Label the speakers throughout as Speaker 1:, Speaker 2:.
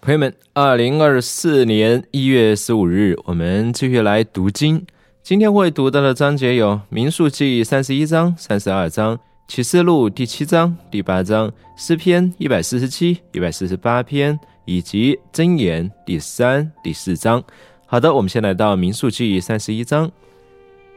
Speaker 1: 朋友们，二零二四年一月十五日，我们继续来读经。今天会读到的章节有《民数记》三十一章、三十二章，《启示录》第七章、第八章，《诗篇》一百四十七、一百四十八篇，以及《箴言》第三、第四章。好的，我们先来到《民数记》三十一章。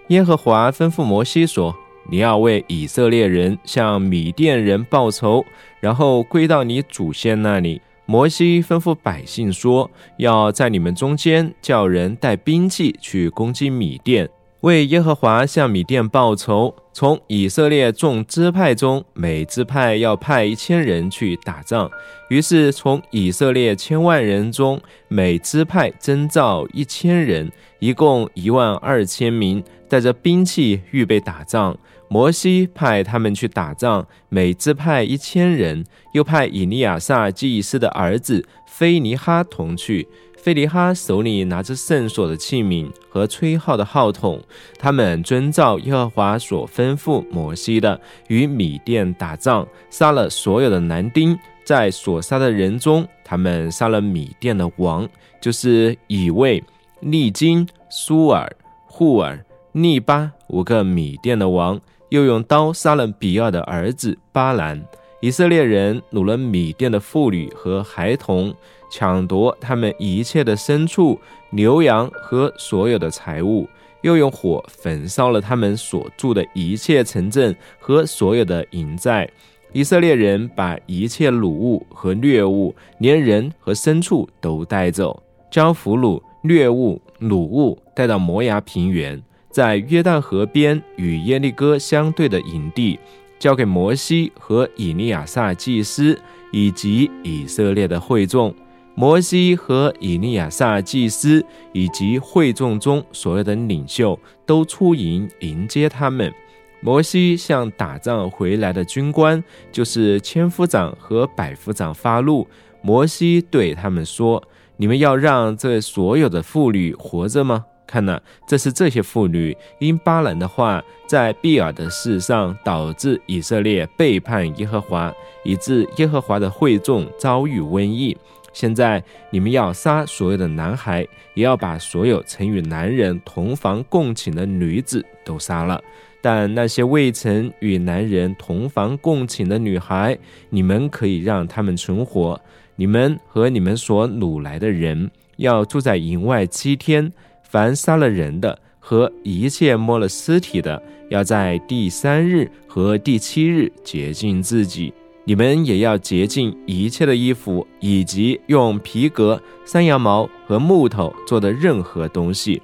Speaker 1: 耶和华吩咐摩西说：“你要为以色列人向米甸人报仇，然后归到你祖先那里。”摩西吩咐百姓说：“要在你们中间叫人带兵器去攻击米店，为耶和华向米店报仇。从以色列众支派中，每支派要派一千人去打仗。于是从以色列千万人中，每支派征召一千人，一共一万二千名，带着兵器预备打仗。”摩西派他们去打仗，每支派一千人，又派以利亚撒祭司的儿子菲尼哈同去。菲尼哈手里拿着圣所的器皿和吹号的号筒，他们遵照耶和华所吩咐摩西的，与米甸打仗，杀了所有的男丁。在所杀的人中，他们杀了米甸的王，就是以卫、利金、苏尔、户尔、利巴五个米甸的王。又用刀杀了比尔的儿子巴兰。以色列人掳了米甸的妇女和孩童，抢夺他们一切的牲畜、牛羊和所有的财物，又用火焚烧了他们所住的一切城镇和所有的营寨。以色列人把一切掳物和掠物，连人和牲畜都带走，将俘虏、掠物、掳物带到摩崖平原。在约旦河边与耶利哥相对的营地，交给摩西和以利亚撒祭司以及以色列的会众。摩西和以利亚撒祭司以及会众中所有的领袖都出营迎接他们。摩西向打仗回来的军官，就是千夫长和百夫长发怒。摩西对他们说：“你们要让这所有的妇女活着吗？”看呐，这是这些妇女因巴兰的话，在比尔的事上导致以色列背叛耶和华，以致耶和华的会众遭遇瘟疫。现在你们要杀所有的男孩，也要把所有曾与男人同房共寝的女子都杀了。但那些未曾与男人同房共寝的女孩，你们可以让他们存活。你们和你们所掳来的人要住在营外七天。凡杀了人的和一切摸了尸体的，要在第三日和第七日洁净自己。你们也要洁净一切的衣服，以及用皮革、山羊毛和木头做的任何东西。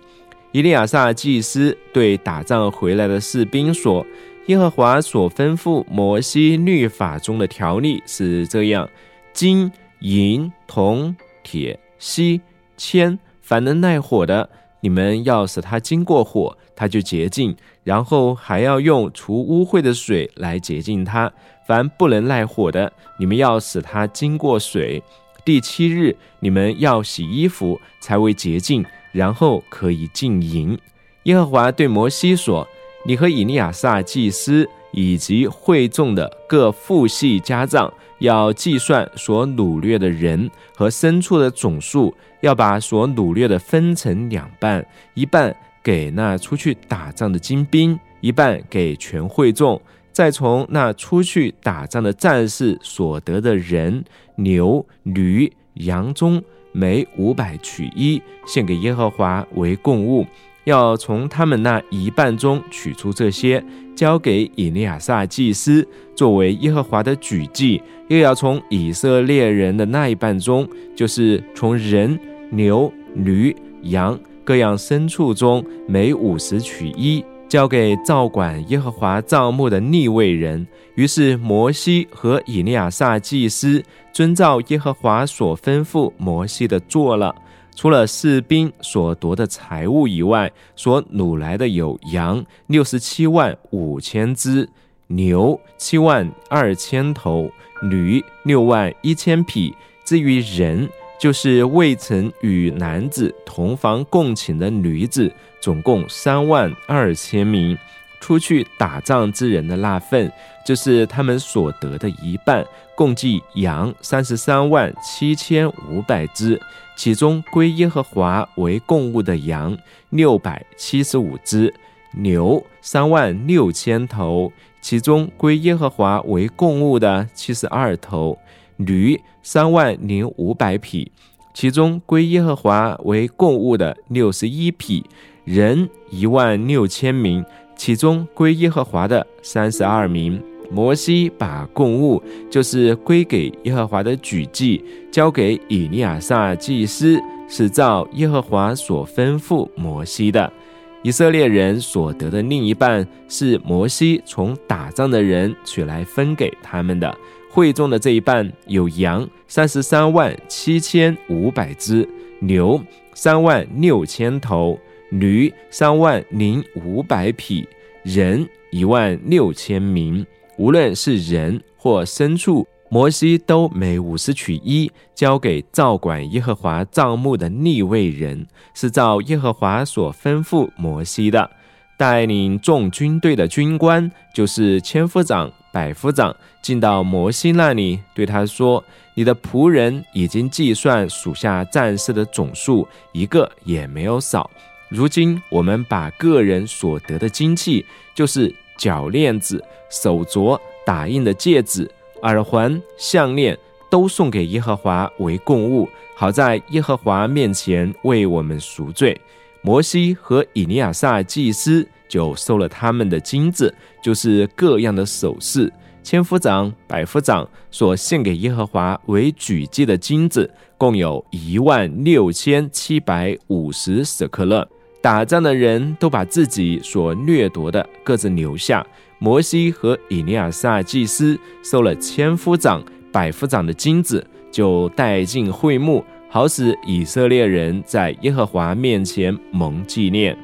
Speaker 1: 伊利亚撒祭司对打仗回来的士兵说：“耶和华所吩咐摩西律法中的条例是这样：金、银、铜、铁、锡、铅，凡能耐火的。”你们要使它经过火，它就洁净；然后还要用除污秽的水来洁净它。凡不能耐火的，你们要使它经过水。第七日，你们要洗衣服，才为洁净，然后可以进营。耶和华对摩西说：“你和以利亚撒祭司以及会众的各父系家长。”要计算所掳掠的人和牲畜的总数，要把所掳掠的分成两半，一半给那出去打仗的精兵，一半给全会众。再从那出去打仗的战士所得的人、牛、驴、羊中，每五百取一，献给耶和华为供物。要从他们那一半中取出这些，交给以利亚撒祭司作为耶和华的举祭。又要从以色列人的那一半中，就是从人、牛、驴、羊各样牲畜中，每五十取一，交给照管耶和华帐幕的逆位人。于是摩西和以利亚撒祭司遵照耶和华所吩咐摩西的做了。除了士兵所夺的财物以外，所掳来的有羊六十七万五千只，牛七万二千头。驴六万一千匹，至于人，就是未曾与男子同房共寝的女子，总共三万二千名。出去打仗之人的那份，就是他们所得的一半，共计羊三十三万七千五百只，其中归耶和华为供物的羊六百七十五只，牛三万六千头，其中归耶和华为供物的七十二头，驴三万零五百匹，其中归耶和华为供物的六十一匹，人一万六千名。其中归耶和华的三十二名，摩西把供物，就是归给耶和华的举祭，交给以利亚撒祭司，是照耶和华所吩咐摩西的。以色列人所得的另一半，是摩西从打仗的人取来分给他们的。会中的这一半有羊三十三万七千五百只，牛三万六千头。驴三万零五百匹，人一万六千名。无论是人或牲畜，摩西都每五十取一，交给照管耶和华帐幕的立位人，是照耶和华所吩咐摩西的。带领众军队的军官，就是千夫长、百夫长，进到摩西那里，对他说：“你的仆人已经计算属下战士的总数，一个也没有少。”如今我们把个人所得的金器，就是脚链子、手镯、打印的戒指、耳环、项链，都送给耶和华为供物，好在耶和华面前为我们赎罪。摩西和以利亚撒祭司就收了他们的金子，就是各样的首饰。千夫长、百夫长所献给耶和华为举祭的金子，共有一万六千七百五十舍克勒。打仗的人都把自己所掠夺的各自留下。摩西和以利亚撒祭司收了千夫长、百夫长的金子，就带进会幕，好使以色列人在耶和华面前蒙纪念。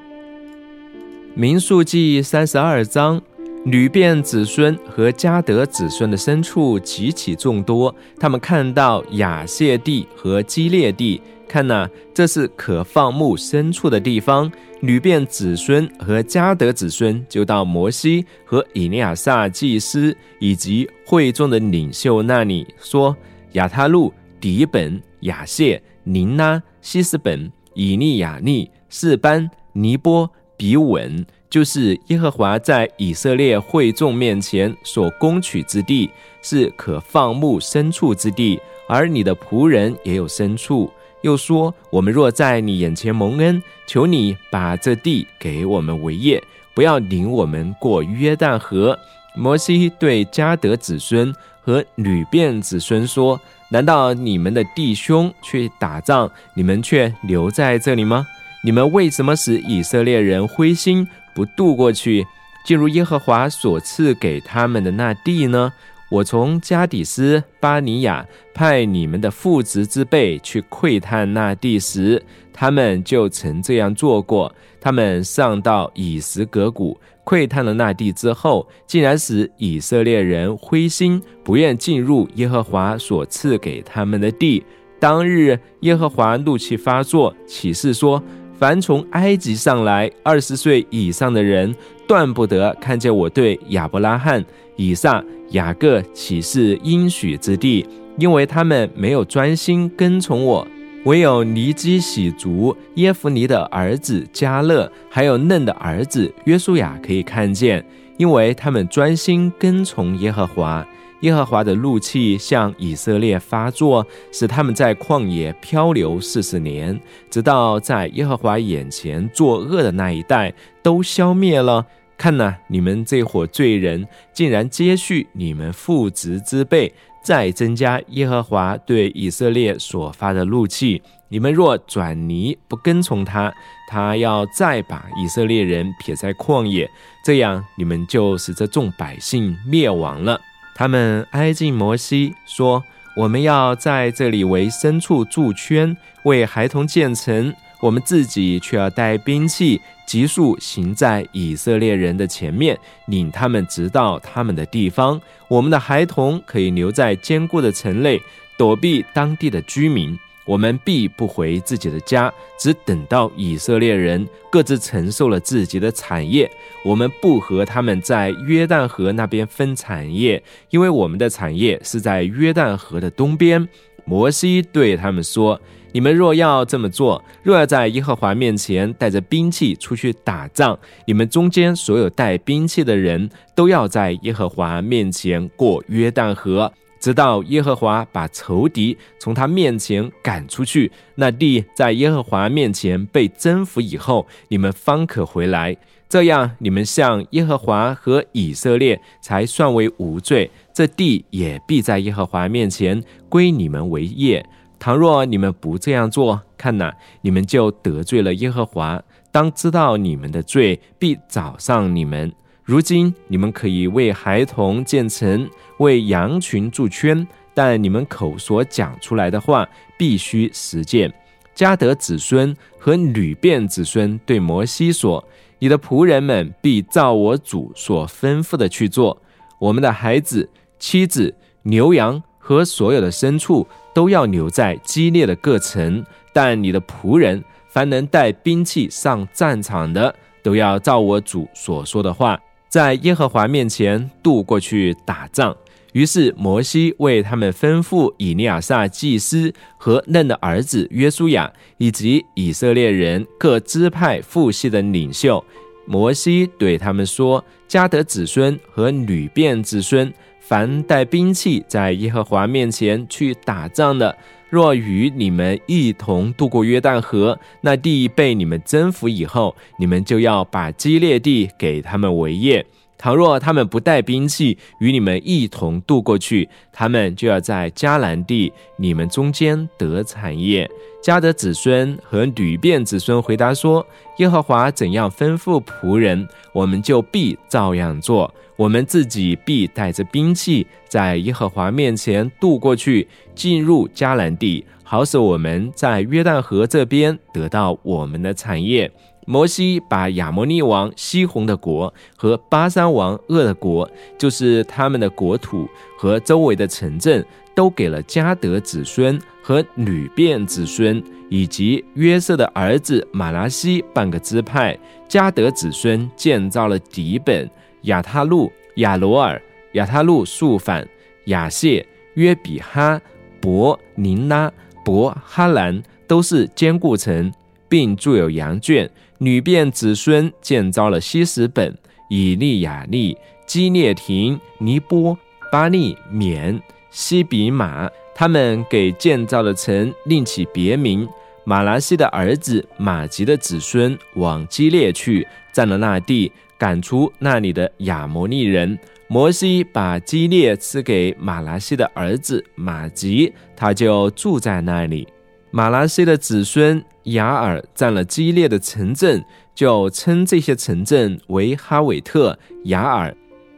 Speaker 1: 民数记三十二章，吕遍子孙和迦得子孙的牲畜极其众多，他们看到亚谢地和基列地。看呐，这是可放牧牲畜的地方。吕遍子孙和迦得子孙就到摩西和以利亚撒祭司以及会众的领袖那里，说：亚他路、底本、亚谢、宁拉、西斯本、以利亚利、士班、尼波、比稳，就是耶和华在以色列会众面前所攻取之地，是可放牧牲畜之地，而你的仆人也有牲畜。又说：“我们若在你眼前蒙恩，求你把这地给我们为业，不要领我们过约旦河。”摩西对迦得子孙和吕遍子孙说：“难道你们的弟兄去打仗，你们却留在这里吗？你们为什么使以色列人灰心，不渡过去，进入耶和华所赐给他们的那地呢？”我从加底斯巴尼亚派你们的父子之辈去窥探那地时，他们就曾这样做过。他们上到以实格谷窥探了那地之后，竟然使以色列人灰心，不愿进入耶和华所赐给他们的地。当日，耶和华怒气发作，启示说：凡从埃及上来二十岁以上的人，断不得看见我对亚伯拉罕、以撒。雅各岂是应许之地？因为他们没有专心跟从我，唯有尼基喜族耶夫尼的儿子加勒，还有嫩的儿子约书亚可以看见，因为他们专心跟从耶和华。耶和华的怒气向以色列发作，使他们在旷野漂流四十年，直到在耶和华眼前作恶的那一代都消灭了。看呐，你们这伙罪人竟然接续你们父执之辈，再增加耶和华对以色列所发的怒气。你们若转离不跟从他，他要再把以色列人撇在旷野，这样你们就使这众百姓灭亡了。他们挨近摩西说：“我们要在这里为牲畜筑圈，为孩童建城。”我们自己却要带兵器，急速行在以色列人的前面，领他们直到他们的地方。我们的孩童可以留在坚固的城内，躲避当地的居民。我们必不回自己的家，只等到以色列人各自承受了自己的产业。我们不和他们在约旦河那边分产业，因为我们的产业是在约旦河的东边。摩西对他们说：“你们若要这么做，若要在耶和华面前带着兵器出去打仗，你们中间所有带兵器的人都要在耶和华面前过约旦河。”直到耶和华把仇敌从他面前赶出去，那地在耶和华面前被征服以后，你们方可回来。这样，你们向耶和华和以色列才算为无罪。这地也必在耶和华面前归你们为业。倘若你们不这样做，看哪，你们就得罪了耶和华。当知道你们的罪必找上你们。如今你们可以为孩童建城，为羊群筑圈，但你们口所讲出来的话必须实践。加德子孙和吕便子孙对摩西说：“你的仆人们必照我主所吩咐的去做。我们的孩子、妻子、牛羊和所有的牲畜都要留在激烈的各城，但你的仆人凡能带兵器上战场的，都要照我主所说的话。”在耶和华面前渡过去打仗。于是摩西为他们吩咐以利亚撒祭司和嫩的儿子约书亚，以及以色列人各支派父系的领袖。摩西对他们说：“加德子孙和吕便子孙，凡带兵器在耶和华面前去打仗的。”若与你们一同渡过约旦河，那地被你们征服以后，你们就要把基列地给他们为业。倘若他们不带兵器与你们一同渡过去，他们就要在迦南地你们中间得产业。迦得子孙和吕便子孙回答说：“耶和华怎样吩咐仆人，我们就必照样做。我们自己必带着兵器，在耶和华面前渡过去。”进入迦南地，好使我们在约旦河这边得到我们的产业。摩西把亚摩利王西宏的国和巴山王鄂的国，就是他们的国土和周围的城镇，都给了加德子孙和吕便子孙，以及约瑟的儿子马拉西半个支派。加德子孙建造了底本、亚他路、亚罗尔、亚他路树反、亚谢、约比哈。伯宁拉、伯哈兰都是坚固城，并筑有羊圈。女变子孙建造了西什本、以利亚利、基列亭、尼波、巴利缅、西比马。他们给建造的城另起别名。马拉西的儿子马吉的子孙往基列去，占了那地，赶出那里的亚摩利人。摩西把基列赐给马拉西的儿子马吉，他就住在那里。马拉西的子孙雅尔占了基列的城镇，就称这些城镇为哈韦特、雅尔。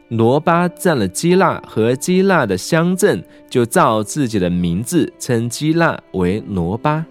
Speaker 1: 罗巴占了基纳和基纳的乡镇，就照自己的名字称基纳为罗巴。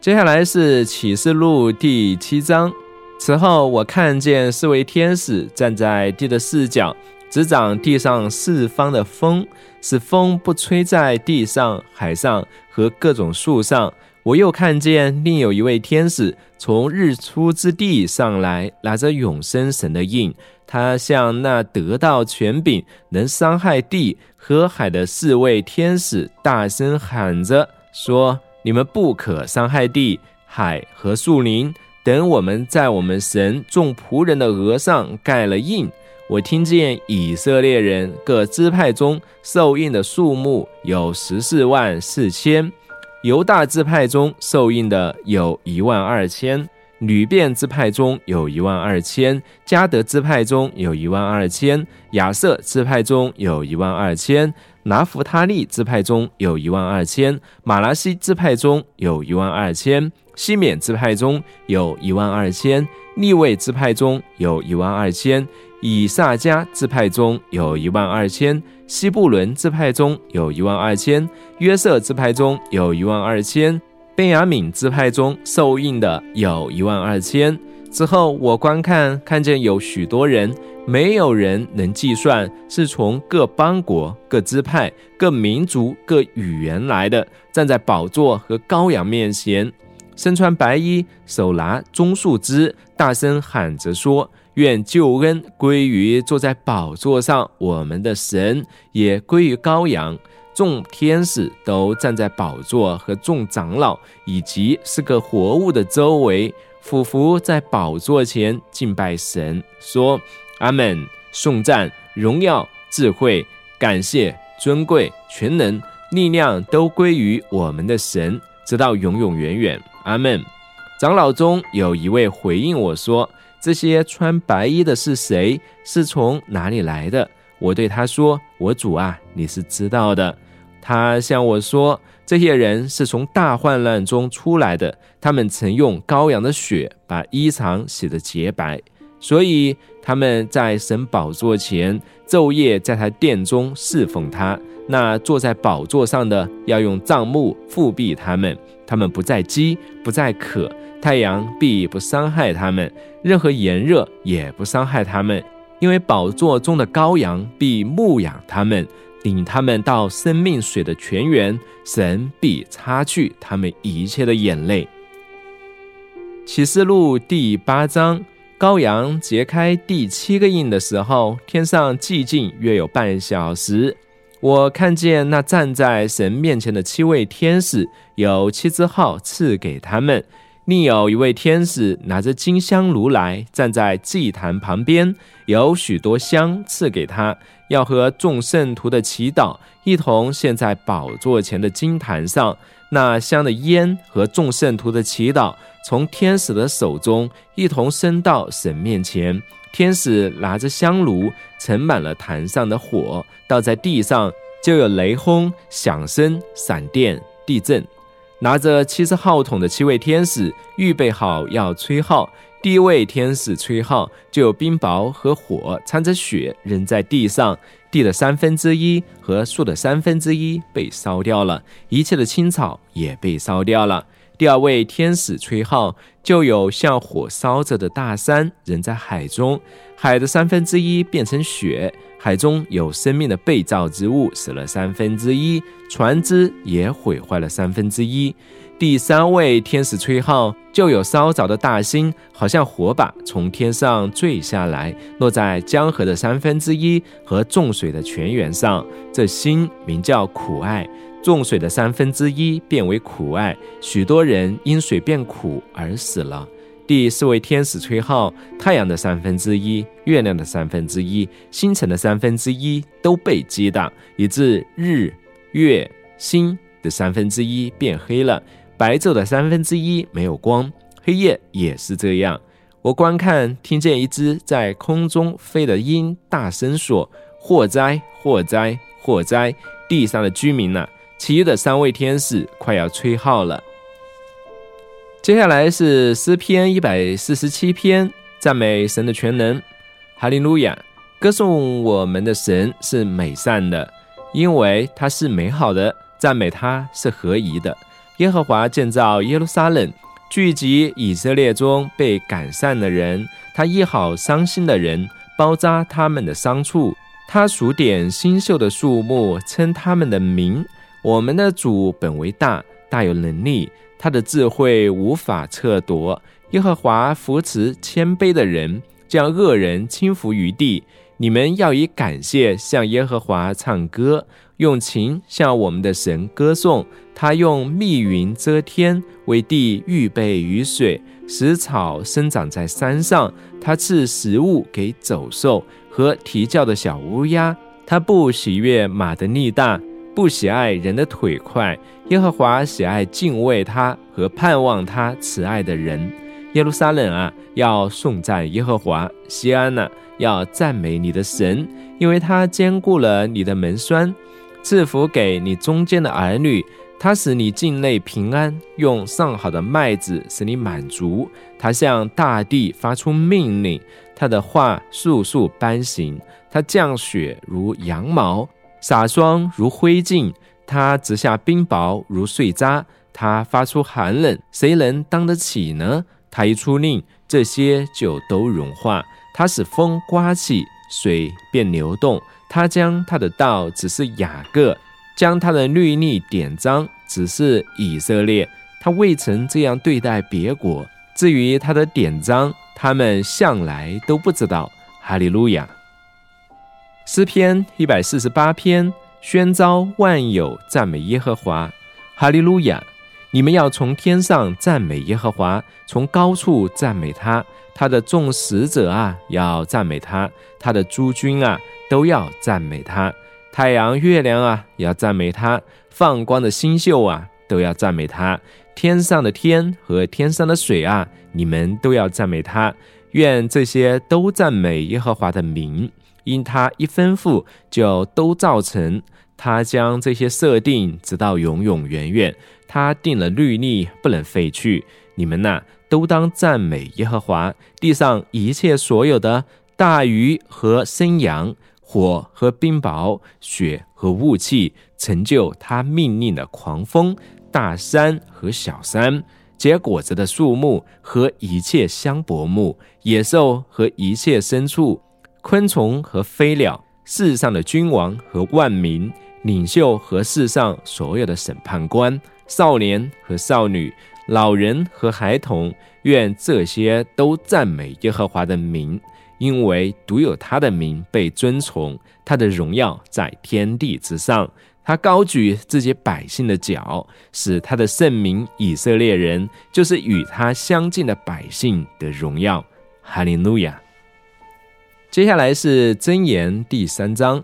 Speaker 1: 接下来是启示录第七章。此后，我看见四位天使站在地的四角，执掌地上四方的风，使风不吹在地上、海上和各种树上。我又看见另有一位天使从日出之地上来，拿着永生神的印。他向那得到权柄、能伤害地和海的四位天使大声喊着说：“你们不可伤害地、海和树林。”等我们在我们神众仆人的额上盖了印，我听见以色列人各支派中受印的数目有十四万四千，犹大支派中受印的有一万二千，吕便支派中有一万二千，加德支派中有一万二千，亚瑟支派中有一万二千，拿弗他利支派中有一万二千，马拉西支派中有一万二千。西缅支派中有一万二千，利位支派中有一万二千，以萨迦支派中有一万二千，西布伦支派中有一万二千，约瑟支派中有一万二千，贝雅敏支派中受印的有一万二千，之后，我观看，看见有许多人，没有人能计算，是从各邦国、各支派、各民族、各语言来的，站在宝座和羔羊面前，身穿白衣，手拿棕树枝，大声喊着说：“愿救恩归于坐在宝座上我们的神，也归于羔羊。”众天使都站在宝座和众长老以及是个活物的周围。俯伏在宝座前敬拜神，说：“阿门！颂赞、荣耀、智慧、感谢、尊贵、全能、力量都归于我们的神，直到永永远远。阿门！”长老中有一位回应我说：“这些穿白衣的是谁？是从哪里来的？”我对他说：“我主啊，你是知道的。”他向我说。这些人是从大患难中出来的，他们曾用羔羊的血把衣裳洗得洁白，所以他们在神宝座前昼夜在他殿中侍奉他。那坐在宝座上的要用帐幕覆庇他们，他们不再饥，不再渴，太阳必不伤害他们，任何炎热也不伤害他们，因为宝座中的羔羊必牧养他们。领他们到生命水的泉源，神必擦去他们一切的眼泪。启示录第八章，羔羊揭开第七个印的时候，天上寂静约有半小时。我看见那站在神面前的七位天使，有七只号赐给他们。另有一位天使拿着金香炉来，站在祭坛旁边，有许多香赐给他，要和众圣徒的祈祷一同献在宝座前的金坛上。那香的烟和众圣徒的祈祷，从天使的手中一同升到神面前。天使拿着香炉，盛满了坛上的火，倒在地上，就有雷轰、响声、闪电、地震。拿着七十号筒的七位天使预备好要吹号，第一位天使吹号，就有冰雹和火掺着雪扔在地上，地的三分之一和树的三分之一被烧掉了，一切的青草也被烧掉了。第二位天使吹号，就有像火烧着的大山人在海中，海的三分之一变成雪。海中有生命的被造之物死了三分之一，船只也毁坏了三分之一。第三位天使吹号，就有烧着的大星，好像火把从天上坠下来，落在江河的三分之一和众水的泉源上。这星名叫苦爱，众水的三分之一变为苦爱，许多人因水变苦而死了。第四位天使吹号，太阳的三分之一、月亮的三分之一、星辰的三分之一都被击打，以致日、月、星的三分之一变黑了，白昼的三分之一没有光，黑夜也是这样。我观看，听见一只在空中飞的鹰大声说：“祸灾！祸灾！祸灾！地上的居民呐！”其余的三位天使快要吹号了。接下来是诗篇一百四十七篇，赞美神的全能，哈利路亚！歌颂我们的神是美善的，因为他是美好的，赞美他是合宜的。耶和华建造耶路撒冷，聚集以色列中被赶散的人，他医好伤心的人，包扎他们的伤处，他数点新秀的树木，称他们的名。我们的主本为大，大有能力。他的智慧无法测夺。耶和华扶持谦卑的人，将恶人轻浮于地。你们要以感谢向耶和华唱歌，用琴向我们的神歌颂。他用密云遮天，为地预备雨水，使草生长在山上。他赐食物给走兽和啼叫的小乌鸦。他不喜悦马的力大。不喜爱人的腿快，耶和华喜爱敬畏他和盼望他慈爱的人。耶路撒冷啊，要颂赞耶和华；西安呐，要赞美你的神，因为他兼顾了你的门栓，赐福给你中间的儿女。他使你境内平安，用上好的麦子使你满足。他向大地发出命令，他的话速速颁行。他降雪如羊毛。洒霜如灰烬，它直下冰雹如碎渣，它发出寒冷，谁能当得起呢？他一出令，这些就都融化。他使风刮起，水便流动。他将他的道只是雅各，将他的律例典章只是以色列。他未曾这样对待别国。至于他的典章，他们向来都不知道。哈利路亚。诗篇一百四十八篇，宣召万有赞美耶和华。哈利路亚。你们要从天上赞美耶和华，从高处赞美他。他的众使者啊，要赞美他；他的诸君啊，都要赞美他。太阳、月亮啊，要赞美他；放光的星宿啊，都要赞美他。天上的天和天上的水啊，你们都要赞美他。愿这些都赞美耶和华的名，因他一吩咐就都造成。他将这些设定直到永永远远。他定了律例，不能废去。你们呐，都当赞美耶和华。地上一切所有的大鱼和生羊，火和冰雹，雪和雾气，成就他命令的狂风，大山和小山，结果子的树木和一切香柏木，野兽和一切牲畜，昆虫和飞鸟，世上的君王和万民，领袖和世上所有的审判官。少年和少女、老人和孩童，愿这些都赞美耶和华的名，因为独有他的名被尊崇，他的荣耀在天地之上。他高举自己百姓的脚，使他的圣名以色列人，就是与他相近的百姓的荣耀。哈利路亚。接下来是箴言第三章，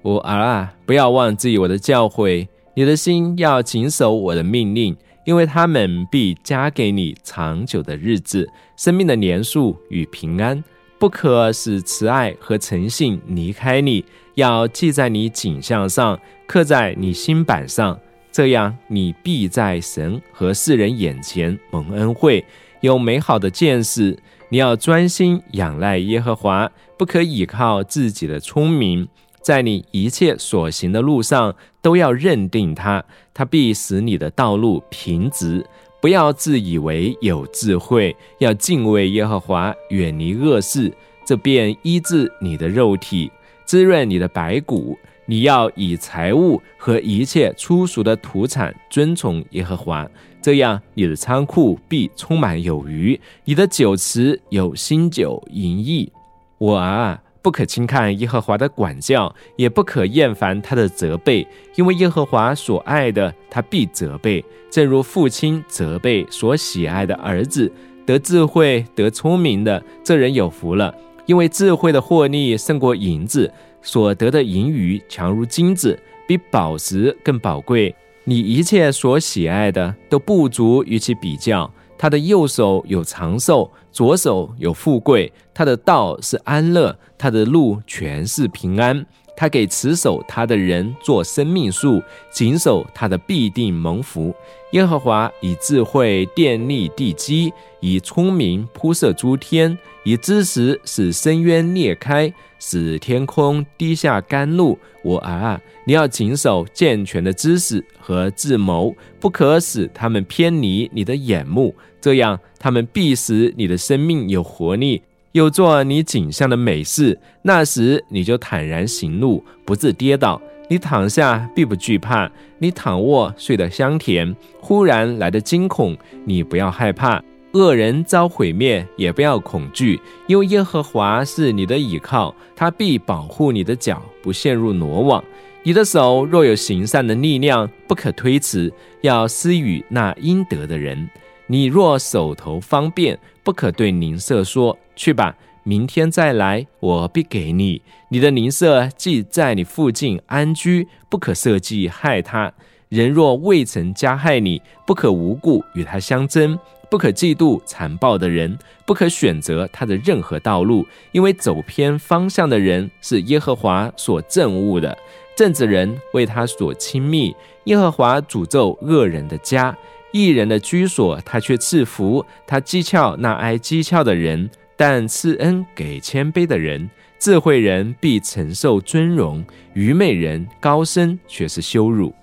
Speaker 1: 我儿啊，不要忘记我的教诲。你的心要谨守我的命令，因为他们必加给你长久的日子、生命的年数与平安。不可使慈爱和诚信离开你，要记在你颈项上，刻在你心板上。这样，你必在神和世人眼前蒙恩惠，有美好的见识。你要专心仰赖耶和华，不可倚靠自己的聪明。在你一切所行的路上，都要认定他，他必使你的道路平直。不要自以为有智慧，要敬畏耶和华，远离恶事，这便医治你的肉体，滋润你的白骨。你要以财物和一切粗俗的土产尊崇耶和华，这样你的仓库必充满有余，你的酒池有新酒盈溢。我啊！不可轻看耶和华的管教，也不可厌烦他的责备，因为耶和华所爱的，他必责备，正如父亲责备所喜爱的儿子。得智慧、得聪明的这人有福了，因为智慧的获利胜过银子，所得的盈余强如金子，比宝石更宝贵。你一切所喜爱的都不足与其比较。他的右手有长寿，左手有富贵。他的道是安乐，他的路全是平安。他给持守他的人做生命树，谨守他的必定蒙福。耶和华以智慧奠立地基，以聪明铺设诸天，以知识使深渊裂开。使天空滴下甘露，我儿啊，你要谨守健全的知识和智谋，不可使他们偏离你的眼目，这样他们必使你的生命有活力，又做你景象的美事。那时你就坦然行路，不致跌倒。你躺下必不惧怕，你躺卧睡得香甜。忽然来的惊恐，你不要害怕。恶人遭毁灭，也不要恐惧，因为耶和华是你的倚靠，他必保护你的脚不陷入罗网。你的手若有行善的力量，不可推辞，要施予那应得的人。你若手头方便，不可对邻舍说：“去吧，明天再来，我必给你。”你的邻舍既在你附近安居，不可设计害他。人若未曾加害你，不可无故与他相争。不可嫉妒残暴的人，不可选择他的任何道路，因为走偏方向的人是耶和华所憎恶的。正直人为他所亲密，耶和华诅咒恶人的家，一人的居所他却赐福。他讥诮那爱讥诮的人，但赐恩给谦卑的人。智慧人必承受尊荣，愚昧人高升却是羞辱。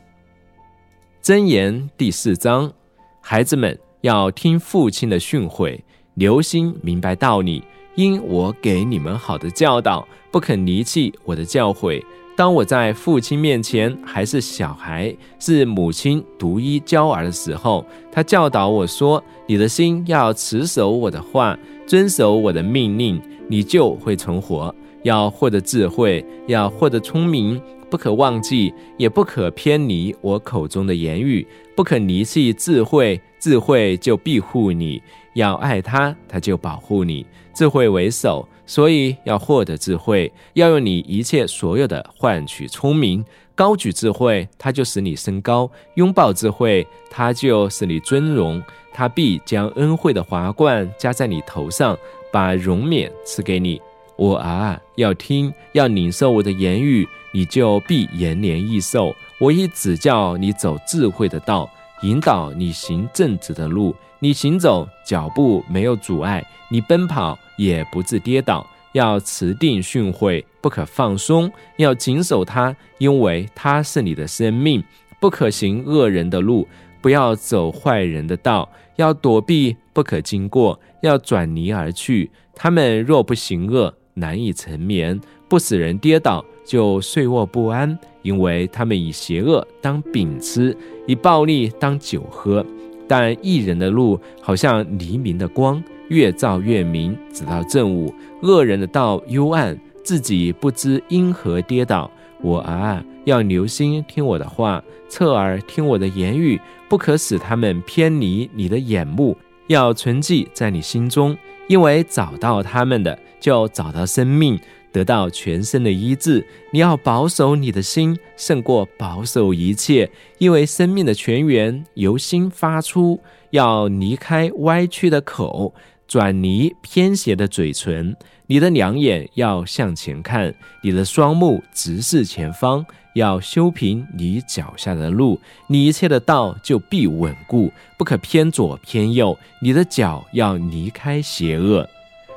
Speaker 1: 箴言第四章，孩子们。要听父亲的训诲，留心明白道理。因我给你们好的教导，不肯离弃我的教诲。当我在父亲面前还是小孩，是母亲独一娇儿的时候，他教导我说：“你的心要持守我的话，遵守我的命令，你就会存活。要获得智慧，要获得聪明，不可忘记，也不可偏离我口中的言语，不可离弃智慧，智慧就庇护你。要爱他，他就保护你。智慧为首。”所以要获得智慧，要用你一切所有的换取聪明。高举智慧，它就使你升高；拥抱智慧，它就使你尊荣。它必将恩惠的华冠加在你头上，把荣冕赐给你。我啊，要听，要领受我的言语，你就必延年益寿。我已指教你走智慧的道，引导你行正直的路。你行走脚步没有阻碍，你奔跑。也不致跌倒，要持定训诲，不可放松，要谨守它，因为它是你的生命。不可行恶人的路，不要走坏人的道，要躲避，不可经过，要转离而去。他们若不行恶，难以成眠；不使人跌倒，就睡卧不安，因为他们以邪恶当饼吃，以暴力当酒喝。但一人的路，好像黎明的光。越照越明，直到正午。恶人的道幽暗，自己不知因何跌倒。我啊，要留心听我的话，侧耳听我的言语，不可使他们偏离你的眼目，要存记在你心中。因为找到他们的，就找到生命，得到全身的医治。你要保守你的心，胜过保守一切，因为生命的泉源由心发出。要离开歪曲的口。转离偏斜的嘴唇，你的两眼要向前看，你的双目直视前方，要修平你脚下的路，你一切的道就必稳固，不可偏左偏右。你的脚要离开邪恶。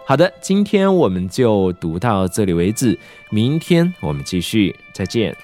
Speaker 1: 好的，今天我们就读到这里为止，明天我们继续，再见。